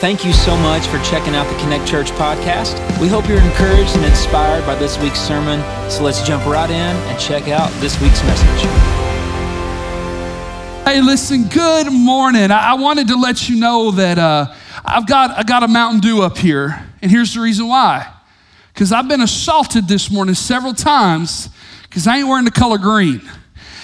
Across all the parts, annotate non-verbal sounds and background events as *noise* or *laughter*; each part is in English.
Thank you so much for checking out the Connect Church podcast. We hope you're encouraged and inspired by this week's sermon. So let's jump right in and check out this week's message. Hey, listen, good morning. I, wanted to let you know that uh, I've got, I got a Mountain Dew up here, and here's the reason why. Because I've been assaulted this morning several times because I ain't wearing the color green.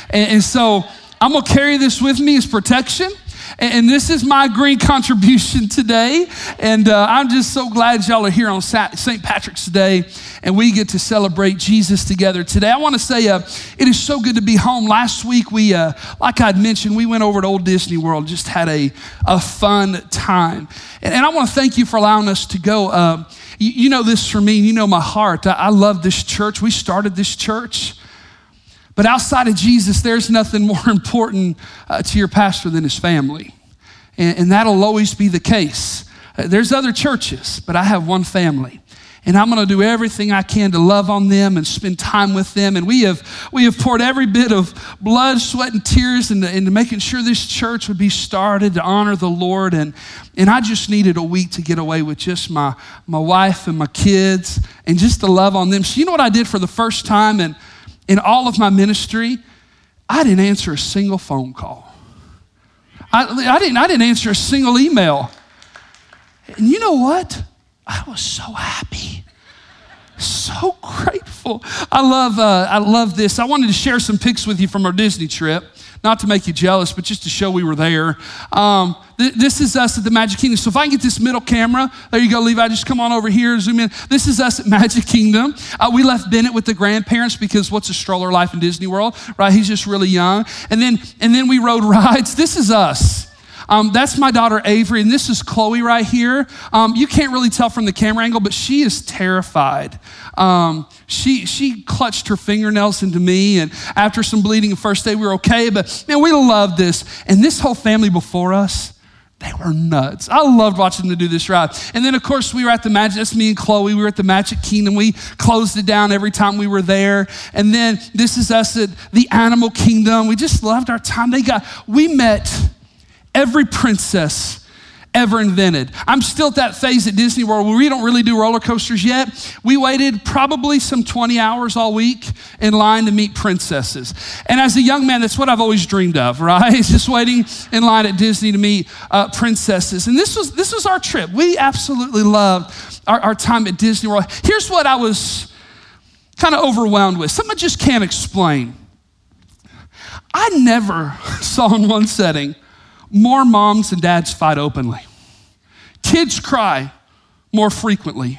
And, and so I'm going to carry this with me as protection. And this is my green contribution *laughs* today. And uh, I'm just so glad y'all are here on St. Patrick's Day and we get to celebrate Jesus together today. I want to say uh, it is so good to be home. Last week, we, uh, like I'd mentioned, we went over to Walt Disney World, just had a, a fun time. And, and I want to thank you for allowing us to go. Uh, you, you, know this for me, you know my heart. I, I love this church. We started this church. But outside of Jesus, there's nothing more *laughs* important uh, to your pastor than his family. And, and that'll always be the case. Uh, there's other churches, but I have one family. And I'm going to do everything I can to love on them and spend time with them. And we have, we have poured every bit of blood, sweat, and tears into, into making sure this church would be started to honor the Lord. And, and I just needed a week to get away with just my, my wife and my kids and just to love on them. So, you know what I did for the first time? And in all of my ministry, I didn't answer a single phone call. I, I, didn't, I didn't answer a single email. And you know what? I was so happy. So grateful. I love, uh, I love this. I wanted to share some pics with you from our Disney trip not to make you jealous, but just to show we were there. Um, th- this is us at the Magic Kingdom. So if I can get this middle camera, there you go, Levi, just come on over here, zoom in. This is us at Magic Kingdom. Uh, we left Bennett with the grandparents because what's a stroller life in Disney World, right? He's just really young. And then, and then we rode rides. This is us. Um, that's my daughter Avery, and this is Chloe right here. Um, you can't really tell from the camera angle, but she is terrified. Um, she, she clutched her fingernails into me, and after some bleeding the first day, we were okay, but man, we loved this. And this whole family before us, they were nuts. I loved watching them do this ride. And then, of course, we were at the Magic, that's me and Chloe. We were at the Magic Kingdom. We closed it down every time we were there. And then this is us at the Animal Kingdom. We just loved our time. They got, we met every princess ever invented. I'm still at that phase at Disney World where we don't really do roller coasters yet. We waited probably some 20 hours all week in line to meet princesses. And as a young man, that's what I've always dreamed of, *laughs* right? Just waiting in line at Disney to meet uh, princesses. And this was, this was our trip. We absolutely loved our, our time at Disney World. Here's what I was kind of overwhelmed with something I just can't explain. I never *laughs* saw in one setting more moms and dads fight openly. Kids cry more frequently.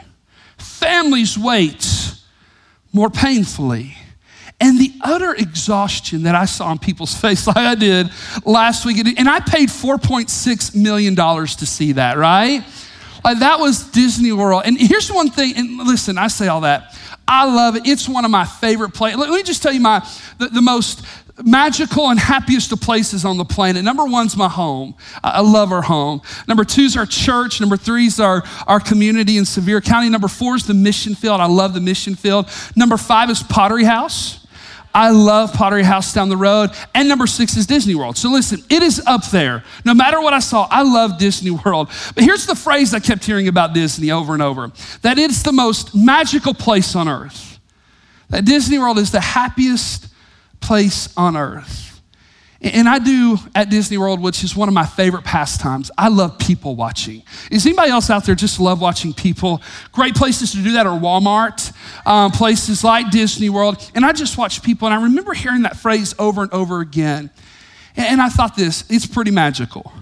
Families wait more painfully. And the utter exhaustion that I saw on people's *laughs* face, like I did last week, and I paid $4.6 million to see that, right? Like that was Disney World. And here's one thing, and listen, I say all that. I love it. It's one of my favorite places. Let me just tell you my the, the most magical and happiest of places on the planet. Number one's my home. I love our home. Number two is our church. Number three is our, our community in Sevier County. Number four is the mission field. I love the mission field. Number five is Pottery House. I love Pottery House down the road. And number six is Disney World. So listen, it is up there. No matter what I saw, I love Disney World. But here's the phrase I kept hearing about Disney over and over that it's the most magical place on earth. That Disney World is the happiest place on earth. And I do at Disney World, which is one of my favorite pastimes. I love people watching. Is anybody else out there just love watching people? Great places to do that are Walmart, um, places like Disney World. And I just watch people, and I remember hearing that phrase over and over again. And I thought this, it's pretty magical.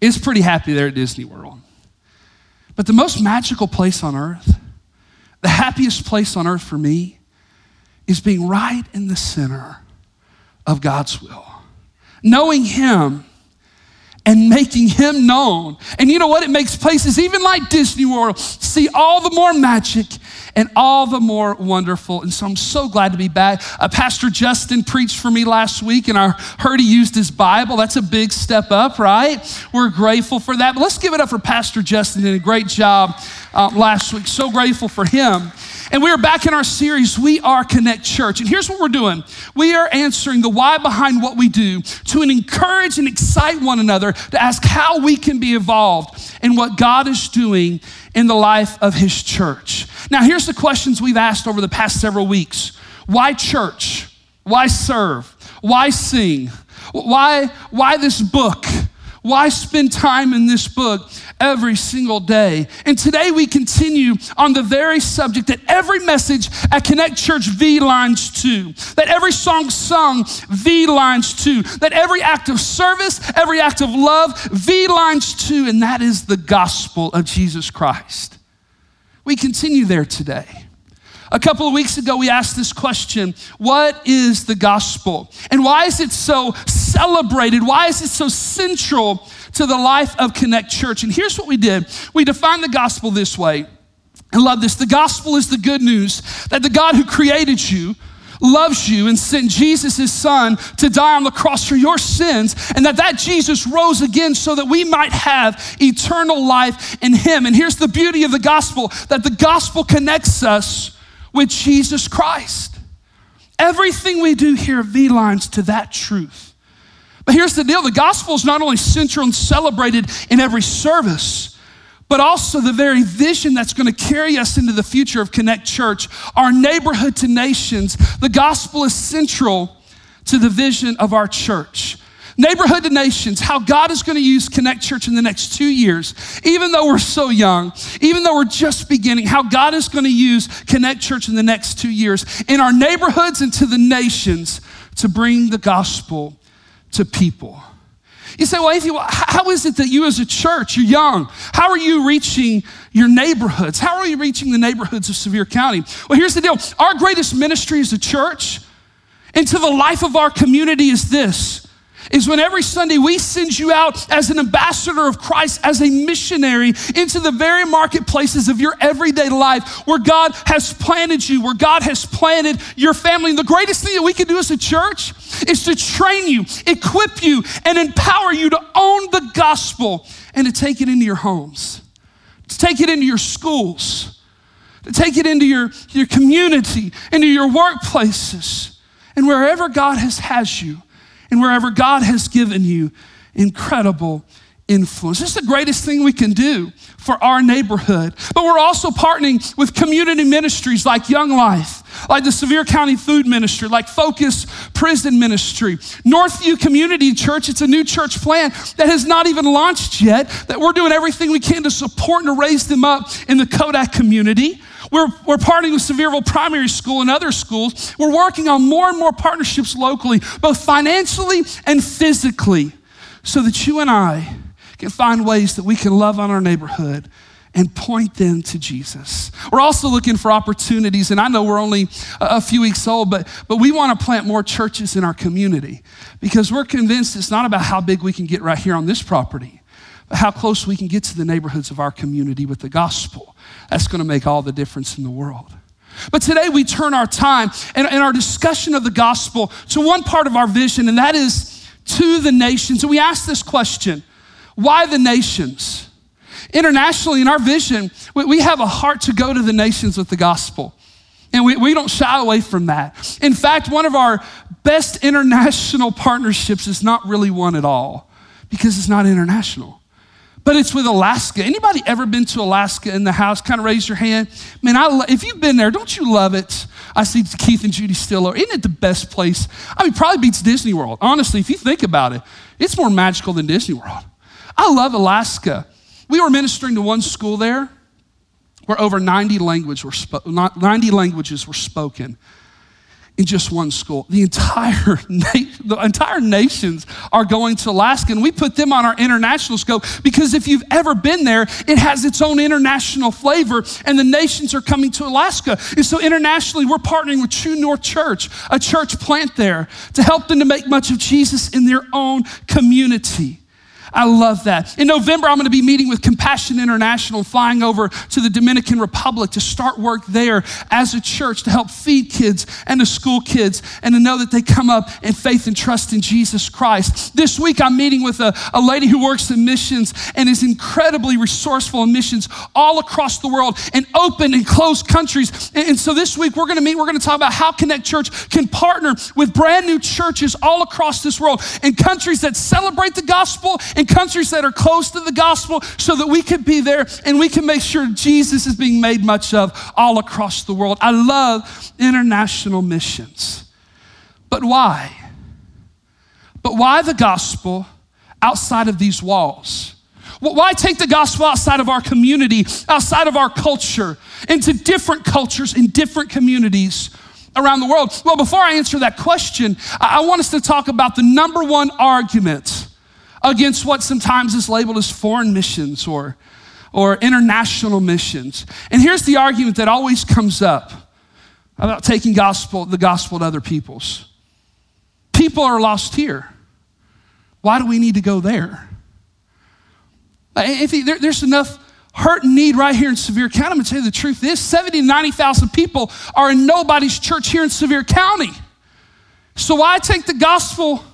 It's pretty happy there at Disney World. But the most magical place on earth, the happiest place on earth for me, is being right in the center of God's will. Knowing Him and making Him known. And you know what? It makes places, even like Disney World, see all the more magic and all the more wonderful. And so I'm so glad to be back. Uh, Pastor Justin preached for me last week, and I heard he used his Bible. That's a big step up, right? We're grateful for that. But let's give it up for Pastor Justin. Did a great job uh, last week. So grateful for him. And we are back in our series, We Are Connect Church. And here's what we're doing we are answering the why behind what we do to encourage and excite one another to ask how we can be involved in what God is doing in the life of His church. Now, here's the questions we've asked over the past several weeks Why church? Why serve? Why sing? Why, why this book? Why spend time in this book every single day? And today we continue on the very subject that every message at Connect Church V lines to, that every song sung V lines to, that every act of service, every act of love V lines to, and that is the gospel of Jesus Christ. We continue there today. A couple of weeks ago, we asked this question What is the gospel? And why is it so celebrated? Why is it so central to the life of Connect Church? And here's what we did we defined the gospel this way. I love this. The gospel is the good news that the God who created you, loves you and sent Jesus his son to die on the cross for your sins and that that Jesus rose again so that we might have eternal life in him. And here's the beauty of the gospel that the gospel connects us with Jesus Christ. Everything we do here V lines to that truth. But here's the deal the gospel is not only central and celebrated in every service, but also the very vision that's going to carry us into the future of Connect Church, our neighborhood to nations. The gospel is central to the vision of our church. Neighborhood to Nations, how God is going to use Connect Church in the next two years, even though we're so young, even though we're just beginning, how God is going to use Connect Church in the next two years in our neighborhoods and to the nations to bring the gospel to people. You say, well, Athey, how is it that you as a church, you're young, how are you reaching your neighborhoods? How are you reaching the neighborhoods of Sevier County? Well, here's the deal our greatest ministry as a church into the life of our community is this is when every Sunday we send you out as an ambassador of Christ, as a missionary into the very marketplaces of your everyday life where God has planted you, where God has planted your family. And the greatest thing that we can do as a church is to train you, equip you, and empower you to own the gospel and to take it into your homes, to take it into your schools, to take it into your, your community, into your workplaces, and wherever God has has you and wherever God has given you incredible influence. This is the greatest thing we can do for our neighborhood. But we're also partnering with community ministries like Young Life, like the Sevier County Food Ministry, like Focus Prison Ministry, Northview Community Church. It's a new church plan that has not even launched yet, that we're doing everything we can to support and to raise them up in the Kodak community. We're, we're partnering with Sevierville Primary School and other schools. We're working on more and more partnerships locally, both financially and physically, so that you and I can find ways that we can love on our neighborhood and point them to Jesus. We're also looking for opportunities, and I know we're only a few weeks old, but, but we want to plant more churches in our community because we're convinced it's not about how big we can get right here on this property, but how close we can get to the neighborhoods of our community with the gospel. That's going to make all the difference in the world. But today we turn our time and, and, our discussion of the gospel to one part of our vision, and that is to the nations. And we ask this question why the nations? Internationally, in our vision, we, we have a heart to go to the nations with the gospel. And we, we don't shy away from that. In fact, one of our best international *laughs* partnerships is not really one at all because it's not international but it's with Alaska. Anybody ever been to Alaska in the house? Kind of raise your hand. Man, I if you've been there, don't you love it? I see Keith and Judy still Isn't it the best place? I mean, probably beats Disney World. Honestly, if you think about it, it's more magical than Disney World. I love Alaska. We were ministering to one school there where over 90, language were spo- 90 languages were spoken in just one school. The entire, *laughs* na- the entire nations are going to Alaska, and we put them on our international scope because if you've ever been there, it has its own international flavor, and the nations are coming to Alaska. And so internationally, we're partnering with True North Church, a church plant there, to help them to make much of Jesus in their own community. I love that. In November, I'm going to be meeting with Compassion International, flying over to the Dominican Republic to start work there as a church to help feed kids and to school kids and to know that they come up in faith and trust in Jesus Christ. This week, I'm meeting with a, a lady who works in missions and is incredibly resourceful in missions all across the world in open and closed countries. And, and so this week, we're going to meet, we're going to talk about how Connect Church can partner with brand new churches all across this world in countries that celebrate the gospel and countries that are close to the gospel so that we can be there and we can make sure Jesus is being made much of all across the world. I love international missions. But why? But why the gospel outside of these walls? Why take the gospel outside of our community, outside of our culture, into different cultures in different communities around the world? Well, before I answer that question, I want us to talk about the number one argument against what sometimes is labeled as foreign missions or, or international missions. And here's the argument that always comes up about taking gospel, the gospel to other peoples. People are lost here. Why do we need to go there? If he, there, there's enough hurt and need right here in Sevier County, I'm going to tell you the truth is 70 to 90,000 people are in nobody's church here in Sevier County. So why take the gospel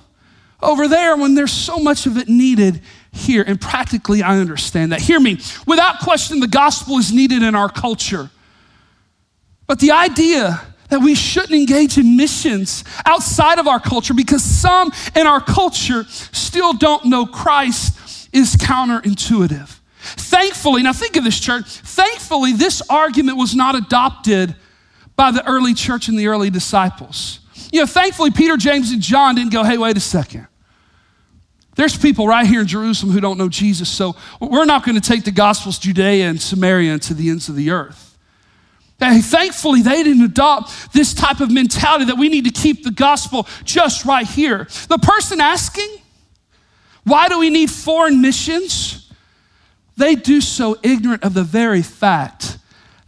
over there when there's so much of it needed here. And practically, I understand that. Hear me. Without question, the gospel is needed in our culture. But the idea that we shouldn't engage in missions outside of our culture because some in our culture still don't know Christ is counterintuitive. Thankfully, now think of this church, thankfully, this argument was not adopted by the early church and the early disciples. You know, thankfully, Peter, James, and John didn't go, hey, wait a second. There's people right here in Jerusalem who don't know Jesus, so we're not going to take the Gospels, Judea and Samaria to the ends of the earth. And thankfully, they didn't adopt this type of mentality that we need to keep the gospel just right here. The person asking, why do we need foreign missions? They do so ignorant of the very fact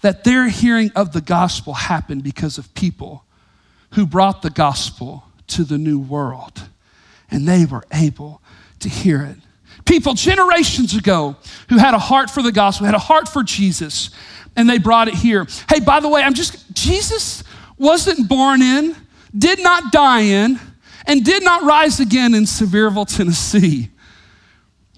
that their hearing of the gospel happened because of people who brought the gospel to the new world. And they were able to hear it. People generations ago who had a heart for the gospel, had a heart for Jesus, and they brought it here. Hey, by the way, I'm just, Jesus wasn't born in, did not die in, and did not rise again in Sevierville, Tennessee.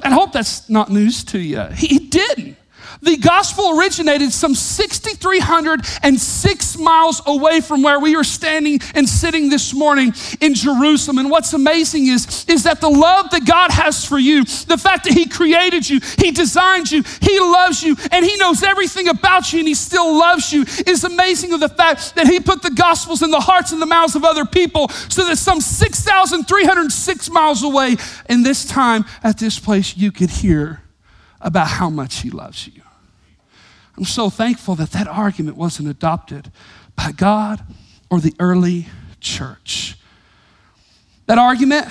I hope that's not news to you. He didn't. The gospel originated some 6,306 miles away from where we are standing and sitting this morning in Jerusalem. And what's amazing is, is that the love that God has for you, the fact that He created you, He designed you, He loves you, and He knows everything about you, and He still loves you, is amazing of the fact that He put the gospels in the hearts and the mouths of other people so that some 6,306 miles away in this time at this place you could hear about how much He loves you. I'm so thankful that that argument wasn't adopted by God or the early church. That argument,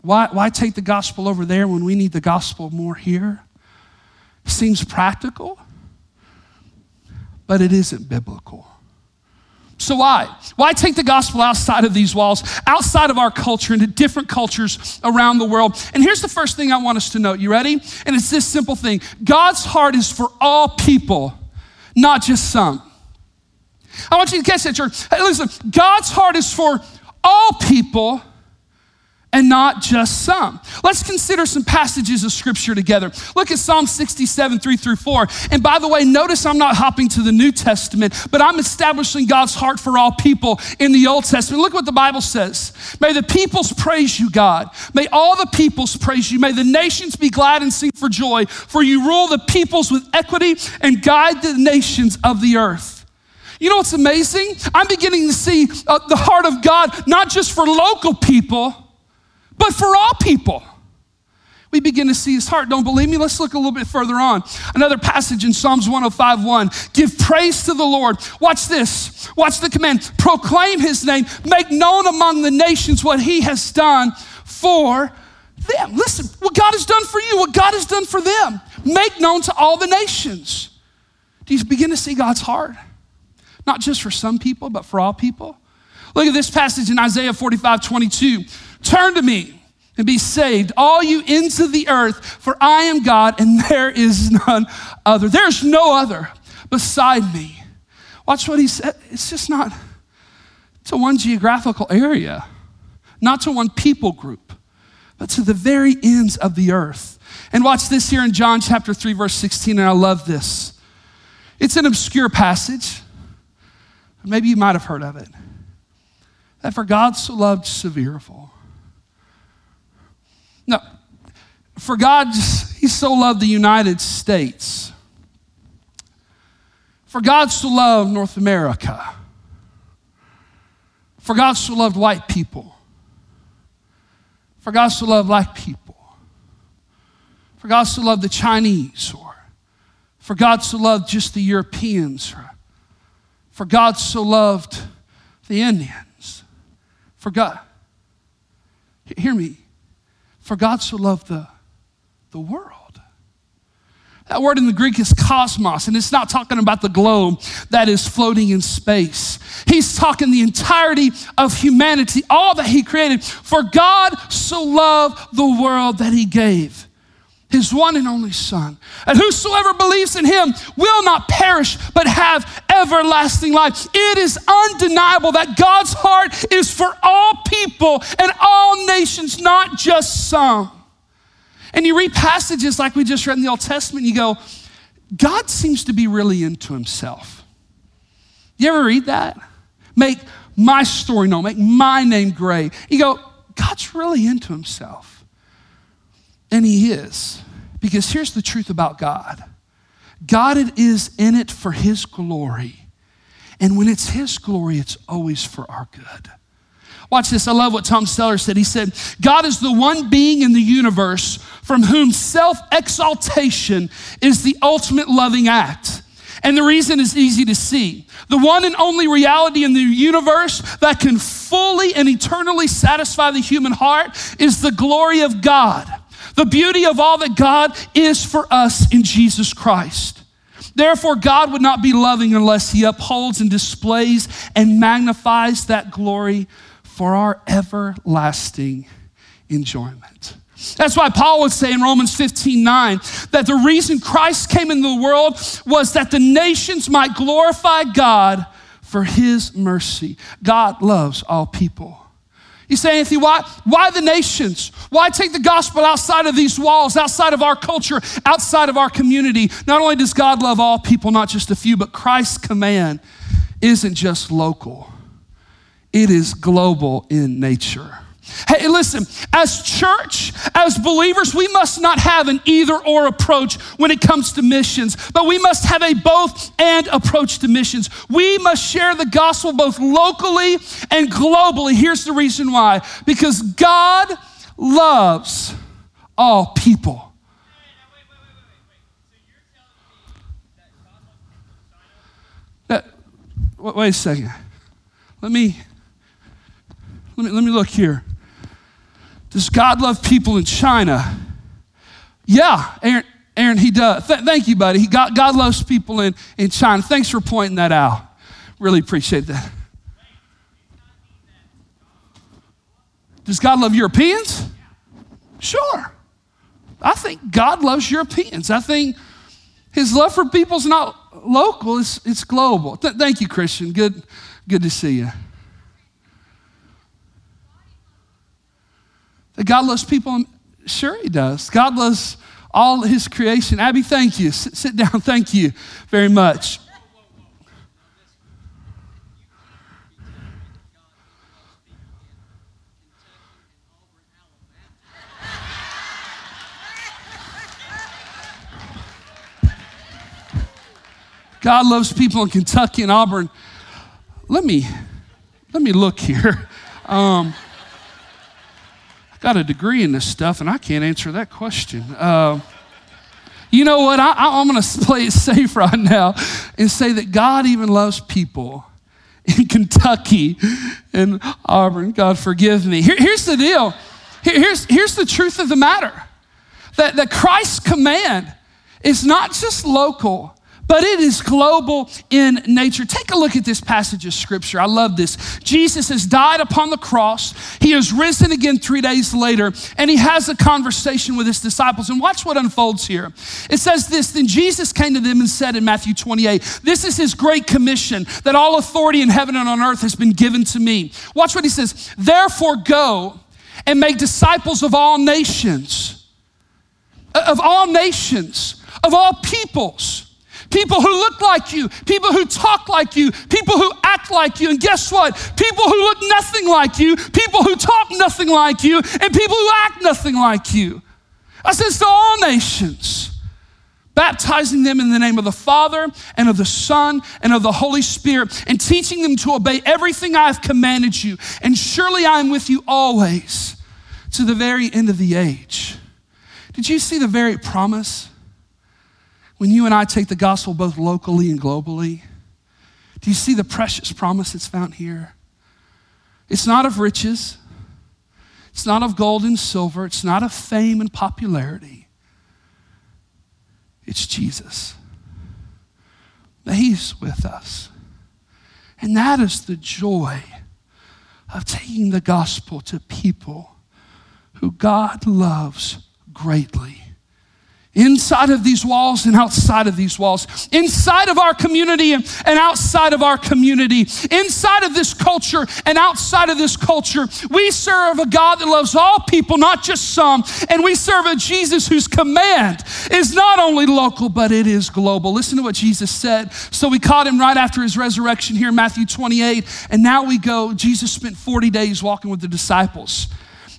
why, why take the gospel over there when we need the gospel more here? Seems practical, but it isn't biblical. So, why? Why take the gospel outside of these walls, outside of our culture, into different cultures around the world? And here's the first thing I want us to note. You ready? And it's this simple thing God's heart is for all people, not just some. I want you to catch that, church. Hey, listen, God's heart is for all people, and not just some. Let's consider some passages of scripture together. Look at Psalm 67, 3 through 4. And by the way, notice I'm not hopping to the New Testament, but I'm establishing God's heart for all people in the Old Testament. Look what the Bible says. May the peoples praise you, God. May all the peoples praise you. May the nations be glad and sing for joy, for you rule the peoples with equity and guide the nations of the earth. You know what's amazing? I'm beginning to see uh, the heart of God, not just for local people but for all people. We begin to see his heart. Don't believe me? Let's look a little bit further on. Another passage in Psalms 105 1. Give praise to the Lord. Watch this. Watch the command. Proclaim his name. Make known among the nations what he has done for them. Listen, what God has done for you, what God has done for them. Make known to all the nations. Do you begin to see God's heart? Not just for some people, but for all people. Look at this passage in Isaiah 45 22. Turn to me and be saved, all you ends of the earth, for I am God and there is none other. There's no other beside me. Watch what he said. It's just not to one geographical area, not to one people group, but to the very ends of the earth. And watch this here in John chapter 3, verse 16, and I love this. It's an obscure passage. Maybe you might have heard of it. That for God so loved no, for God, He so loved the United States. For God so loved North America. For God so loved white people. For God so loved black people. For God so loved the Chinese, or for God so loved just the Europeans, or for God so loved the Indians. For God, hear me. For God so loved the, the world. That word in the Greek is cosmos, and it's not talking about the globe that is floating in space. He's talking the entirety of humanity, all that He created. For God so loved the world that He gave his one and only Son. And whosoever believes in him will not perish, but have everlasting life. It is undeniable that God's heart is for all people and all nations, not just some. And you read passages like we just read in the Old Testament, you go, God seems to be really into himself. You ever read that? Make my story known, make my name great. You go, God's really into himself. And He is. Because here's the truth about God God is in it for His glory. And when it's His glory, it's always for our good. Watch this. I love what Tom Steller said. He said, God is the one being in the universe from whom self exaltation is the ultimate loving act. And the reason is easy to see. The one and only reality in the universe that can fully and eternally satisfy the human heart is the glory of God. The beauty of all that God is for us in Jesus Christ. Therefore, God would not be loving unless He upholds and displays and magnifies that glory for our everlasting enjoyment. That's why Paul would say in Romans 15 9 that the reason Christ came into the world was that the nations might glorify God for His mercy. God loves all people. You say, Anthony, why, why the nations? Why take the gospel outside of these walls, outside of our culture, outside of our community? Not only does God love all people, not just a few, but Christ's command isn't just local, it is global in nature. Hey, listen, as church, as believers, we must not have an either or approach when it comes to missions, but we must have a both and approach to missions. We must share the gospel both locally and globally. Here's the reason why because God loves all people. wait a second. Let me, let me, let me look here. Does God love people in China? Yeah, Aaron, Aaron he does. Th- thank you, buddy. He got, God loves people in, in China. Thanks for pointing that out. Really appreciate that. Does God love Europeans? Sure. I think God loves Europeans. I think his love for people is not local, it's, it's global. Th- thank you, Christian. Good, good to see you. God loves people? Sure, He does. God loves all His creation. Abby, thank you. Sit, sit down. *laughs* Thank you very much. God loves people in Kentucky and Auburn. Let me let me look here. *laughs* Um, got a degree in this stuff, and I can't answer that question. Uh, you know what? I, am going to play it safe right now and say that God even loves people *laughs* in Kentucky and Auburn. God, forgive me. Here, here's the deal. Here, here's, here's the truth of the matter that, that Christ's command is not just local, but it is global in nature. Take a look at this passage of scripture. I love this. Jesus has died upon the cross, he has risen again three days later, and he has a conversation with his disciples. And watch what unfolds here. It says this Then Jesus came to them and said in Matthew 28, This is his great commission that all authority in heaven and on earth has been given to me. Watch what he says. Therefore, go and make disciples of all nations, of all nations, of all peoples people who look like you, people who talk like you, people who act like you. And guess what? People who look nothing like you, people who talk nothing like you, and people who act nothing like you. I says to all nations, baptizing them in the name of the Father and of the Son and of the Holy Spirit, and teaching them to obey everything I have commanded you. And surely I am with you always to the very end of the age. Did you see the very promise? When you and I take the gospel both locally and globally, do you see the precious promise that's found here? It's not of riches, it's not of gold and silver, it's not of fame and popularity. It's Jesus. He's with us. And that is the joy of taking the gospel to people who God loves greatly inside of these walls and outside of these walls, inside of our community and, outside of our community, inside of this culture and outside of this culture. We serve a God that loves all people, not just some, and we serve a Jesus whose command is not only local, but it is global. Listen to what Jesus said. So we caught him right after his resurrection here in Matthew 28, and now we go. Jesus spent 40 days walking with the disciples.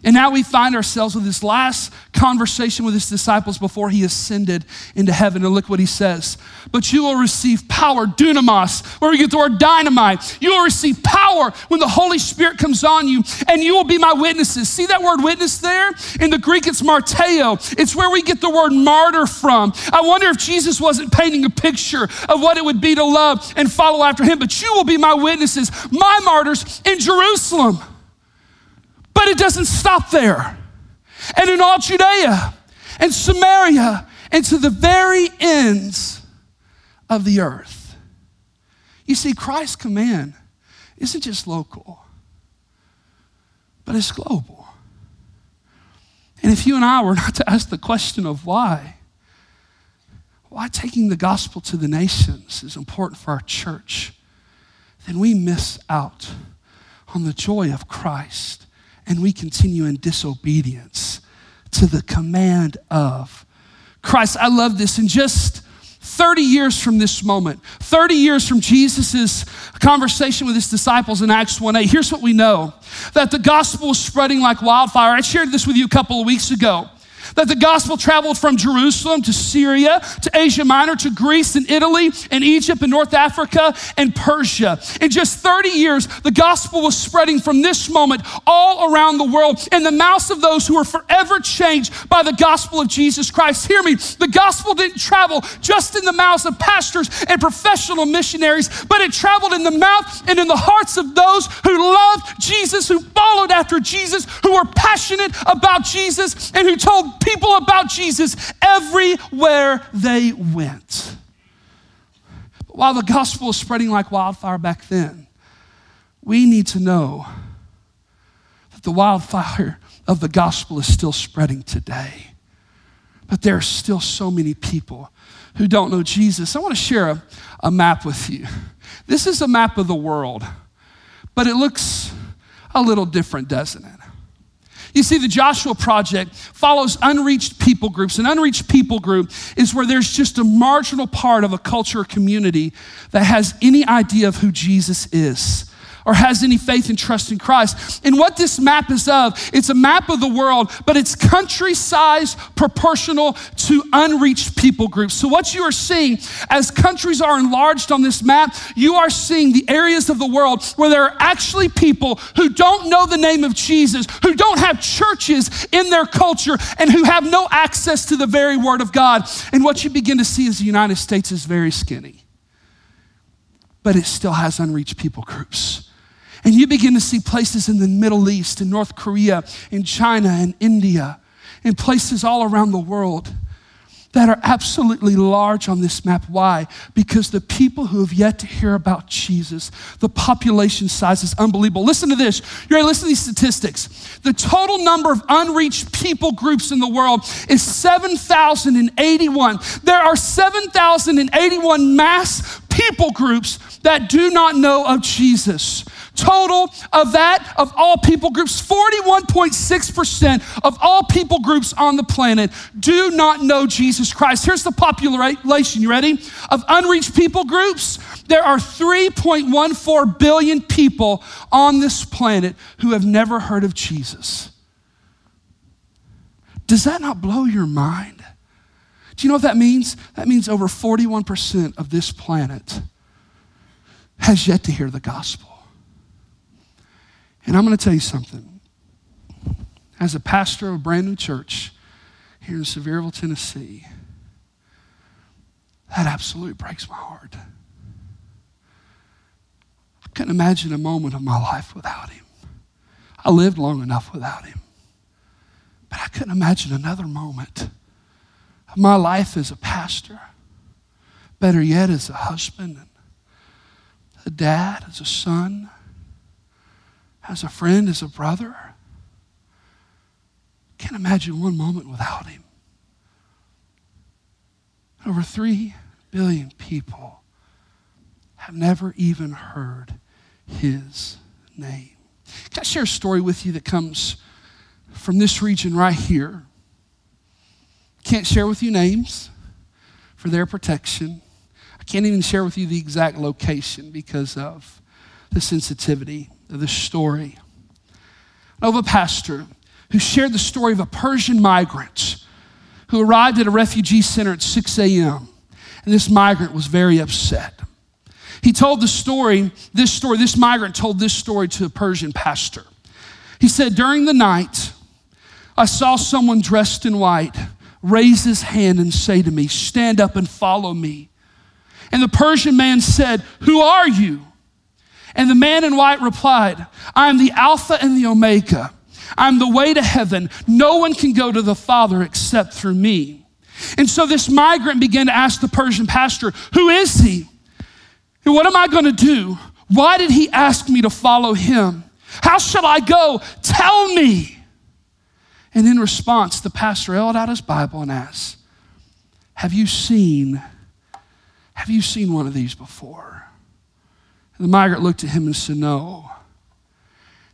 And now we find ourselves with this last conversation with his disciples before he ascended into heaven. And look what he says. But you will receive power, dunamis, where we get the word dynamite. You will receive power when the Holy Spirit comes on you, and you will be my witnesses. See that word witness there? In the Greek, it's marteo. It's where we get the word martyr from. I wonder if Jesus wasn't painting a picture of what it would be to love and follow after him. But you will be my witnesses, my martyrs in Jerusalem. But it doesn't stop there. And in all Judea and Samaria and to the very ends of the earth. You see, Christ's command isn't just local, but it's global. And if you and I were not to ask the question of why, why taking the gospel to the nations is important for our church, then we miss out on the joy of Christ and we continue in disobedience to the command of Christ. I love this. In just 30 years from this moment, 30 years from Jesus' conversation with his disciples in Acts 1 8, here's what we know that the gospel is spreading like wildfire. I shared this with you a couple of weeks ago that the gospel traveled from Jerusalem to Syria, to Asia Minor, to Greece and Italy and Egypt and North Africa and Persia. In just 30 years, the gospel was spreading from this moment all around the world in the mouths of those who were forever changed by the gospel of Jesus Christ. Hear me, the gospel didn't travel just in the mouths of pastors and professional missionaries, but it traveled in the mouth and in the hearts of those who loved Jesus, who followed after Jesus, who were passionate about Jesus, and who told people about Jesus everywhere they went. But while the gospel was spreading like wildfire back then, we need to know that the wildfire of the gospel is still spreading today. But there are still so many people who don't know Jesus. I want to share a, a map with you. This is a map of the world, but it looks a little different, doesn't it? You see, the Joshua Project follows unreached people groups. An unreached people group is where there's just a marginal part of a culture or community that has any idea of who Jesus is or has any faith and trust in Christ. And what this map is of, it's a map of the world, but it's country size proportional to unreached people groups. So, what you are seeing as countries are enlarged on this map, you are seeing the areas of the world where there are actually people who don't know the name of Jesus, who don't have churches in their culture, and who have no access to the very Word of God. And what you begin to see is the United States is very skinny, but it still has unreached people groups. And you begin to see places in the Middle East, in North Korea, in China, in India, in places all around the world that are absolutely large on this map. Why? Because the people who have yet to hear about Jesus, the population size is unbelievable. Listen to this. You ready? Listen to these statistics. The total number of unreached people groups in the world is 7,081. There are 7,081 mass people groups that do not know of Jesus. Total of that, of all people groups, 41.6% of all people groups on the planet do not know Jesus Christ. Here's the population, you ready? Of unreached people groups, there are 3.14 billion people on this planet who have never heard of Jesus. Does that not blow your mind? Do you know what that means? That means over 41% of this planet has yet to hear the gospel. And I'm going to tell you something. As a pastor of a brand new church here in Sevierville, Tennessee, that absolutely breaks my heart. I couldn't imagine a moment of my life without him. I lived long enough without him. But I couldn't imagine another moment of my life as a pastor, better yet, as a husband, a dad, as a son as a friend, as a brother. Can't imagine one moment without him. Over 3 billion people have never even heard his name. Can I share a story with you that comes from this region right here? Can't share with you names for their protection. I can't even share with you the exact location because of the sensitivity of this story of a pastor who shared the story of a Persian migrant who arrived at a refugee center at 6 a.m. And this migrant was very upset. He told the story, this story, this migrant told this story to a Persian pastor. He said, During the night, I saw someone dressed in white raise his hand and say to me, Stand up and follow me. And the Persian man said, Who are you? And the man in white replied, I am the Alpha and the Omega. I'm the way to heaven. No one can go to the Father except through me. And so this migrant began to ask the Persian pastor, Who is he? And what am I going to do? Why did he ask me to follow him? How shall I go? Tell me. And in response, the pastor held out his Bible and asked, Have you seen, have you seen one of these before? And the migrant looked at him and said, No.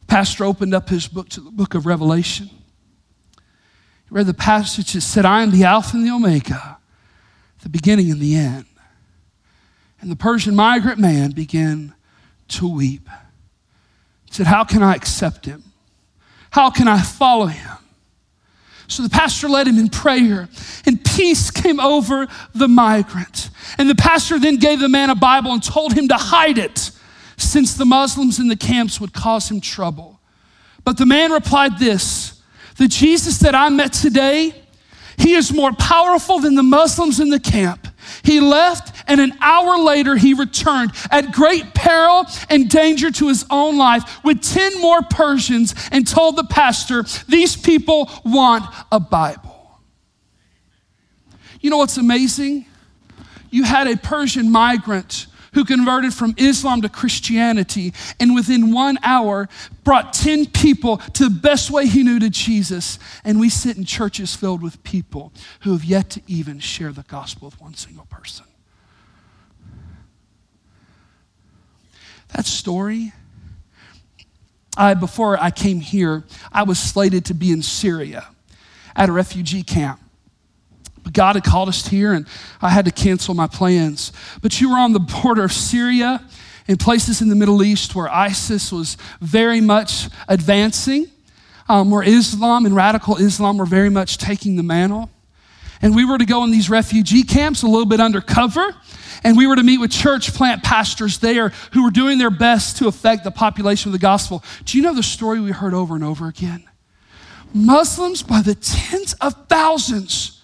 The pastor opened up his book to the book of Revelation. He read the passage that said, I am the Alpha and the Omega, the beginning and the end. And the Persian migrant man began to weep. He said, How can I accept him? How can I follow him? So the pastor led him in prayer, and peace came over the migrant. And the pastor then gave the man a Bible and told him to hide it since the Muslims in the camps would cause him trouble. But the man replied this The Jesus that I met today, he is more powerful than the Muslims in the camp. He left, and an hour later, he returned at great peril and danger to his own life with 10 more Persians and told the pastor, These people want a Bible. You know what's amazing? You had a Persian migrant who converted from Islam to Christianity and within one hour brought 10 people to the best way he knew to Jesus. And we sit in churches filled with people who have yet to even share the gospel with one single person. That story, I, before I came here, I was slated to be in Syria at a refugee camp. God had called us here, and I had to cancel my plans. But you were on the border of Syria and places in the Middle East where ISIS was very much advancing, um, where Islam and radical Islam were very much taking the mantle. And we were to go in these refugee camps a little bit undercover. And we were to meet with church plant pastors there who were doing their best to affect the population with the gospel. Do you know the story we heard over and over again? Muslims by the tens of thousands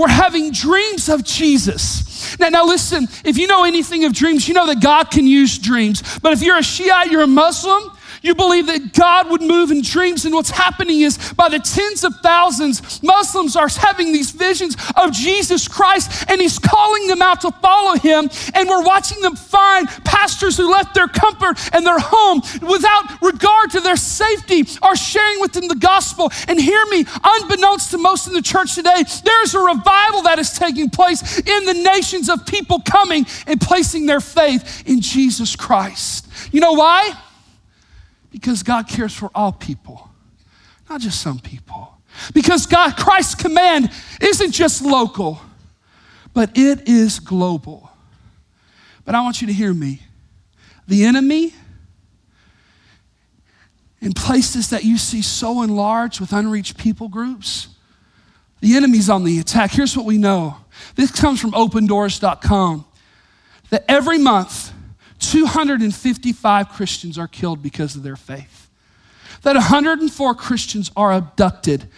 were having dreams of Jesus. Now, now, listen, if you know anything of dreams, you know that God can use dreams. But if you're a Shiite, you're a Muslim, You believe that God would move in dreams. And what's happening is by the tens of thousands, Muslims are having these visions of Jesus Christ and He's calling them out to follow Him. And we're watching them find pastors who left their comfort and their home without regard to their safety are sharing with them the gospel. And hear me, unbeknownst to most in the church today, there is a revival that is taking place in the nations of people coming and placing their faith in Jesus Christ. You know why? Because God cares for all people, not just some people. Because God, Christ's command isn't just local, but it is global. But I want you to hear me. The enemy, in places that you see so enlarged with unreached people groups, the enemy's on the attack. Here's what we know this comes from opendoors.com that every month, 255 Christians are killed because of their faith. That 104 Christians are abducted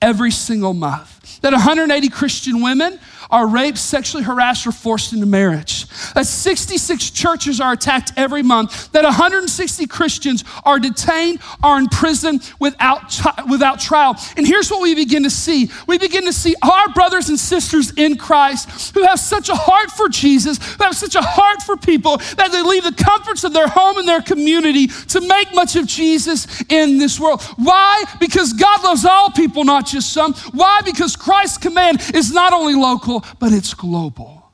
every single month. That 180 Christian women are raped, sexually harassed, or forced into marriage. That 66 churches are attacked every month. That 160 Christians are detained, are in prison without, without trial. And here's what we begin to see we begin to see our brothers and sisters in Christ who have such a heart for Jesus, who have such a heart for people that they leave the comforts of their home and their community to make much of Jesus in this world. Why? Because God loves all people, not just some. Why? Because Christ's command is not only local, but it's global.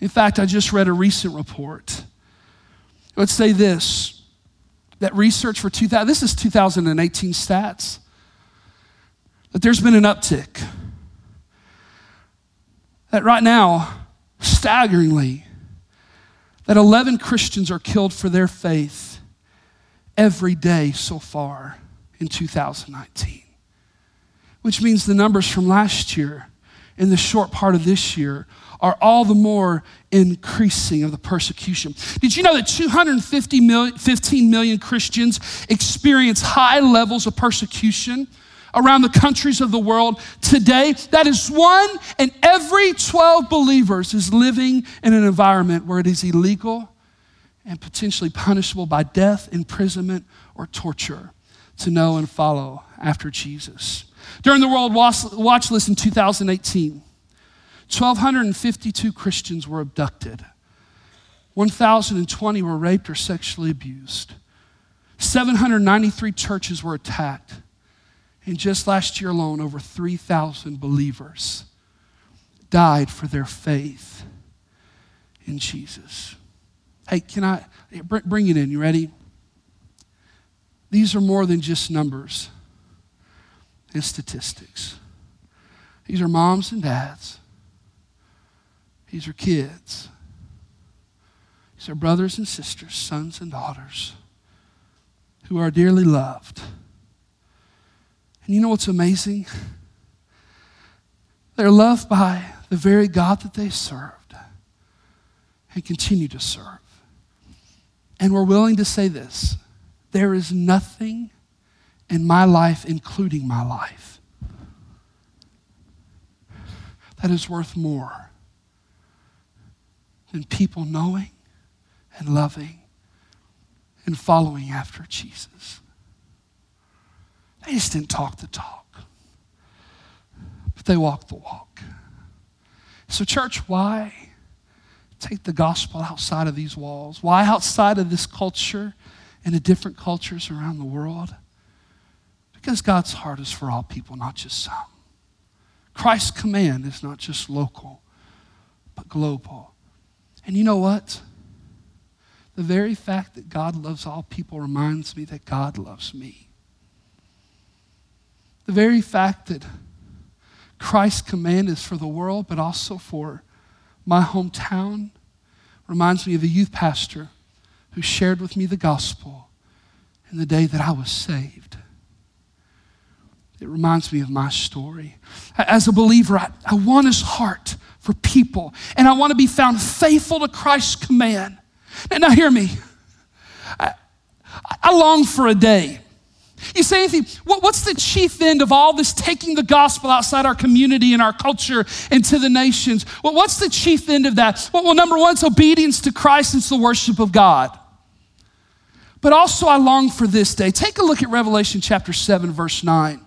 In fact, I just read a recent report. Let's say this that research for 2000, this is 2018 stats, that there's been an uptick. That right now, staggeringly, that 11 Christians are killed for their faith every day so far in 2019, which means the numbers from last year in the short part of this year are all the more increasing of the persecution. Did you know that 250 million, 15 million Christians experience high levels of persecution around the countries of the world today? That is one in every 12 believers is living in an environment where it is illegal and potentially punishable by death, imprisonment, or torture to know and follow after Jesus. During the World Watch List in 2018, 1,252 Christians were abducted. 1,020 were raped or sexually abused. 793 churches were attacked. And just last year alone, over 3,000 believers died for their faith in Jesus. Hey, can I bring it in? You ready? These are more than just numbers and statistics. These are moms and dads. These are kids. These are brothers and sisters, sons and daughters who are dearly loved. And you know what's amazing? They're loved by the very God that they served and continue to serve. And we're willing to say this there is nothing in my life, including my life, that is worth more than people knowing and loving and following after Jesus. They just didn't talk the talk, but they walked the walk. So, church, why take the gospel outside of these walls? Why outside of this culture and the different cultures around the world? Because God's heart is for all people, not just some. Christ's command is not just local, but global. And you know what? The very fact that God loves all people reminds me that God loves me. The very fact that Christ's command is for the world, but also for my hometown, reminds me of a youth pastor who shared with me the gospel in the day that I was saved. It reminds me of my story. As a believer, I, I want his heart for people, and I want to be found faithful to Christ's command. Now, now hear me. I, I long for a day. You say anything, what, what's the chief end of all this taking the gospel outside our community and our culture and to the nations? Well, what's the chief end of that? Well, well number one, it's obedience to Christ, it's the worship of God. but also I long for this day. Take a look at Revelation chapter 7, verse 9.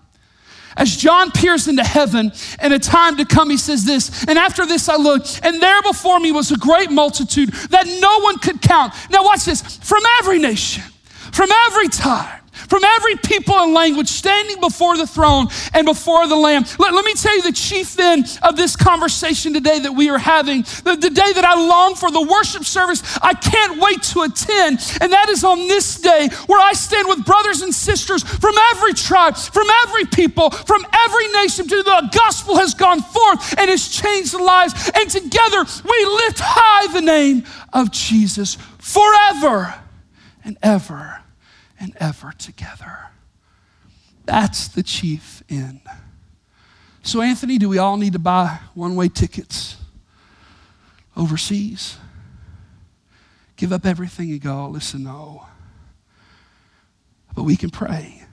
As John peers into heaven in a time to come, he says this, and after this I looked, and there before me was a great multitude that no one could count. Now, watch this from every nation, from every time from every people and language standing before the throne and before the Lamb. Let, let me tell you the chief end of this conversation today that we are having, the, the day that I long for, the worship service I can't wait to attend. And that is on this day where I stand with brothers and sisters from every tribe, from every people, from every nation to the gospel has gone forth and has changed lives. And together we lift high the name of Jesus forever and ever and ever together. That's the chief end. So, Anthony, do we all need to buy one way tickets overseas? Give up everything and go? Listen, no. But we can pray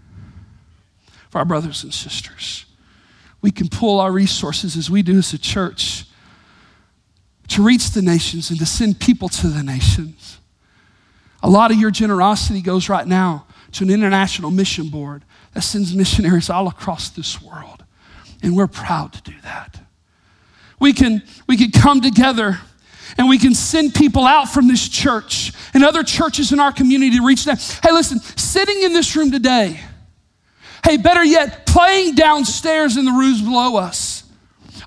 for our brothers and sisters. We can pull our resources as we do as a church to reach the nations and to send people to the nations. A lot of your generosity goes right now to an international mission board that sends missionaries all across this world. And we're proud to do that. We can, we can come together and we can send people out from this church and other churches in our community to reach them. Hey, listen, sitting in this room today, hey, better yet, playing downstairs in the rooms below us,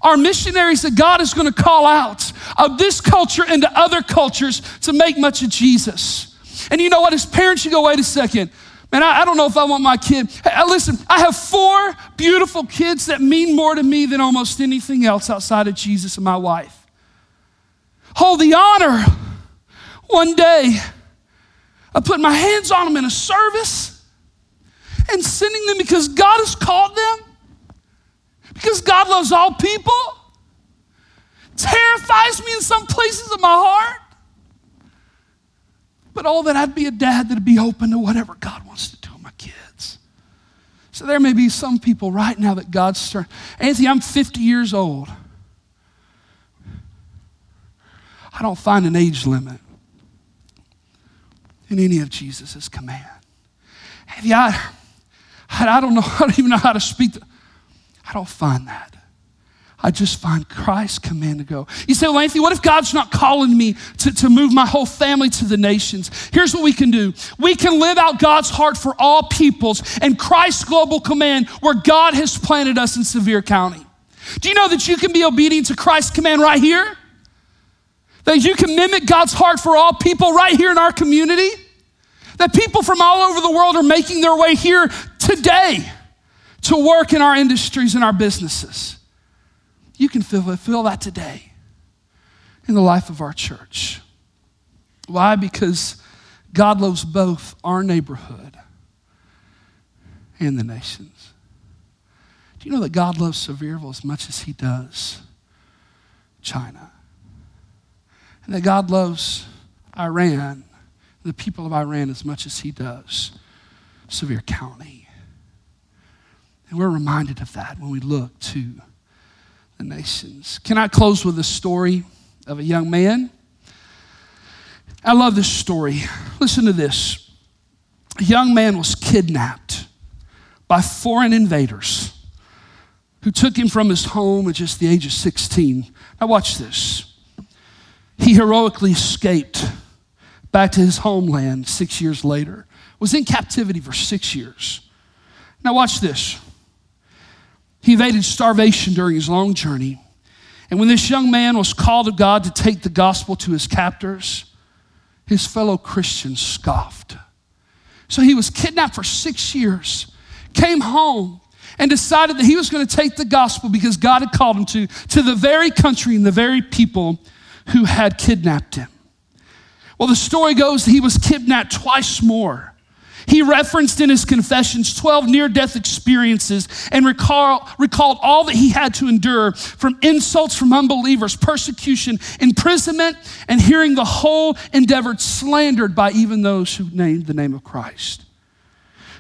are missionaries that God is going to call out of this culture into other cultures to make much of Jesus. And you know what? His parents should go, wait a second. Man, I, I don't know if I want my kid. Listen, I have four beautiful kids that mean more to me than almost anything else outside of Jesus and my wife. Hold the honor one day of putting my hands on them in a service and sending them because God has called them, because God loves all people, terrifies me in some places of my heart. But all that I'd be a dad that'd be open to whatever God wants to do with my kids. So there may be some people right now that God's stirring. Anthony, I'm 50 years old. I don't find an age limit in any of Jesus' command. Have you, I, I don't know, *laughs* I don't even know how to speak. To, I don't find that. I just find Christ's command to go. You say, well, Anthony, what if God's not calling me to, to move my whole family to the nations? Here's what we can do we can live out God's heart for all peoples and Christ's global command where God has planted us in Sevier County. Do you know that you can be obedient to Christ's command right here? That you can mimic God's heart for all people right here in our community? That people from all over the world are making their way here today to work in our industries and our businesses. You can fulfill that today in the life of our church. Why? Because God loves both our neighborhood and the nations. Do you know that God loves Sevierville as much as He does China? And that God loves Iran, the people of Iran, as much as He does Sevier County. And we're reminded of that when we look to the nations. Can I close with a story of a young man? I love this story. Listen to this. A young man was kidnapped by foreign invaders who took him from his home at just the age of 16. Now, watch this. He heroically escaped back to his homeland six years later, was in captivity for six years. Now, watch this. He evaded starvation during his long journey. And when this young man was called of God to take the gospel to his captors, his fellow Christians scoffed. So he was kidnapped for six years, came home, and decided that he was going to take the gospel because God had called him to, to the very country and the very people who had kidnapped him. Well, the story goes that he was kidnapped twice more. He referenced in his confessions 12 near death experiences and recall, recalled all that he had to endure from insults from unbelievers, persecution, imprisonment, and hearing the whole endeavor slandered by even those who named the name of Christ.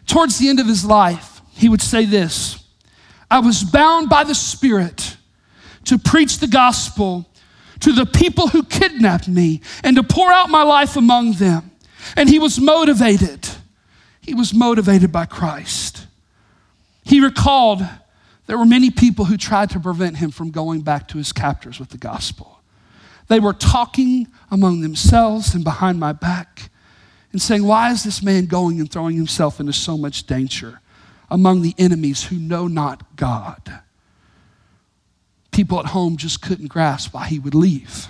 Towards the end of his life, he would say this I was bound by the Spirit to preach the gospel to the people who kidnapped me and to pour out my life among them. And he was motivated he was motivated by Christ. He recalled there were many people who tried to prevent him from going back to his captors with the gospel. They were talking among themselves and behind my back and saying, Why is this man going and throwing himself into so much danger among the enemies who know not God? People at home just couldn't grasp why he would leave.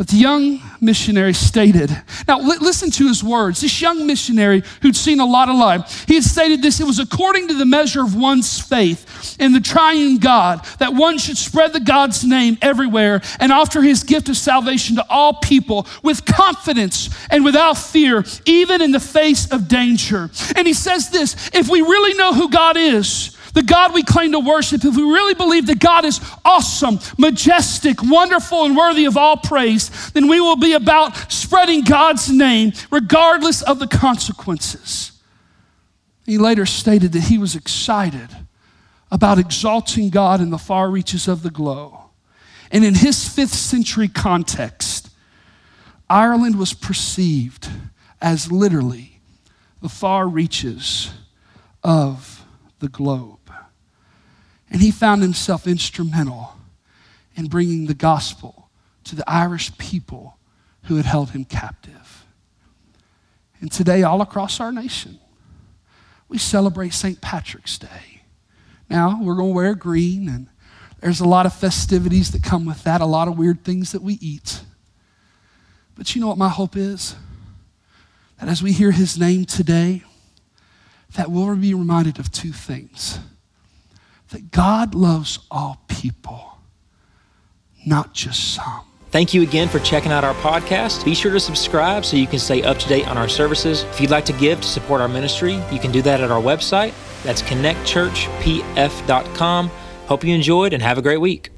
But the young missionary stated, now listen to his words. This young missionary who'd seen a lot of life, he had stated this it was according to the measure of one's faith in the triune God that one should spread the God's name everywhere and offer his gift of salvation to all people with confidence and without fear, even in the face of danger. And he says this if we really know who God is, the God we claim to worship, if we really believe that God is awesome, majestic, wonderful, and worthy of all praise, then we will be about spreading God's name regardless of the consequences. He later stated that he was excited about exalting God in the far reaches of the globe. And in his fifth century context, Ireland was perceived as literally the far reaches of the globe. And he found himself instrumental in bringing the gospel to the Irish people who had held him captive. And today, all across our nation, we celebrate St. Patrick's Day. Now, we're going to wear green, and there's a lot of festivities that come with that, a lot of weird things that we eat. But you know what my hope is? That as we hear his name today, that we'll be reminded of two things that God loves all people, not just some. Thank you again for checking out our podcast. Be sure to subscribe so you can stay up to date on our services. If you'd like to give to support our ministry, you can do that at our website. That's connectchurchpf.com. Hope you enjoyed and have a great week.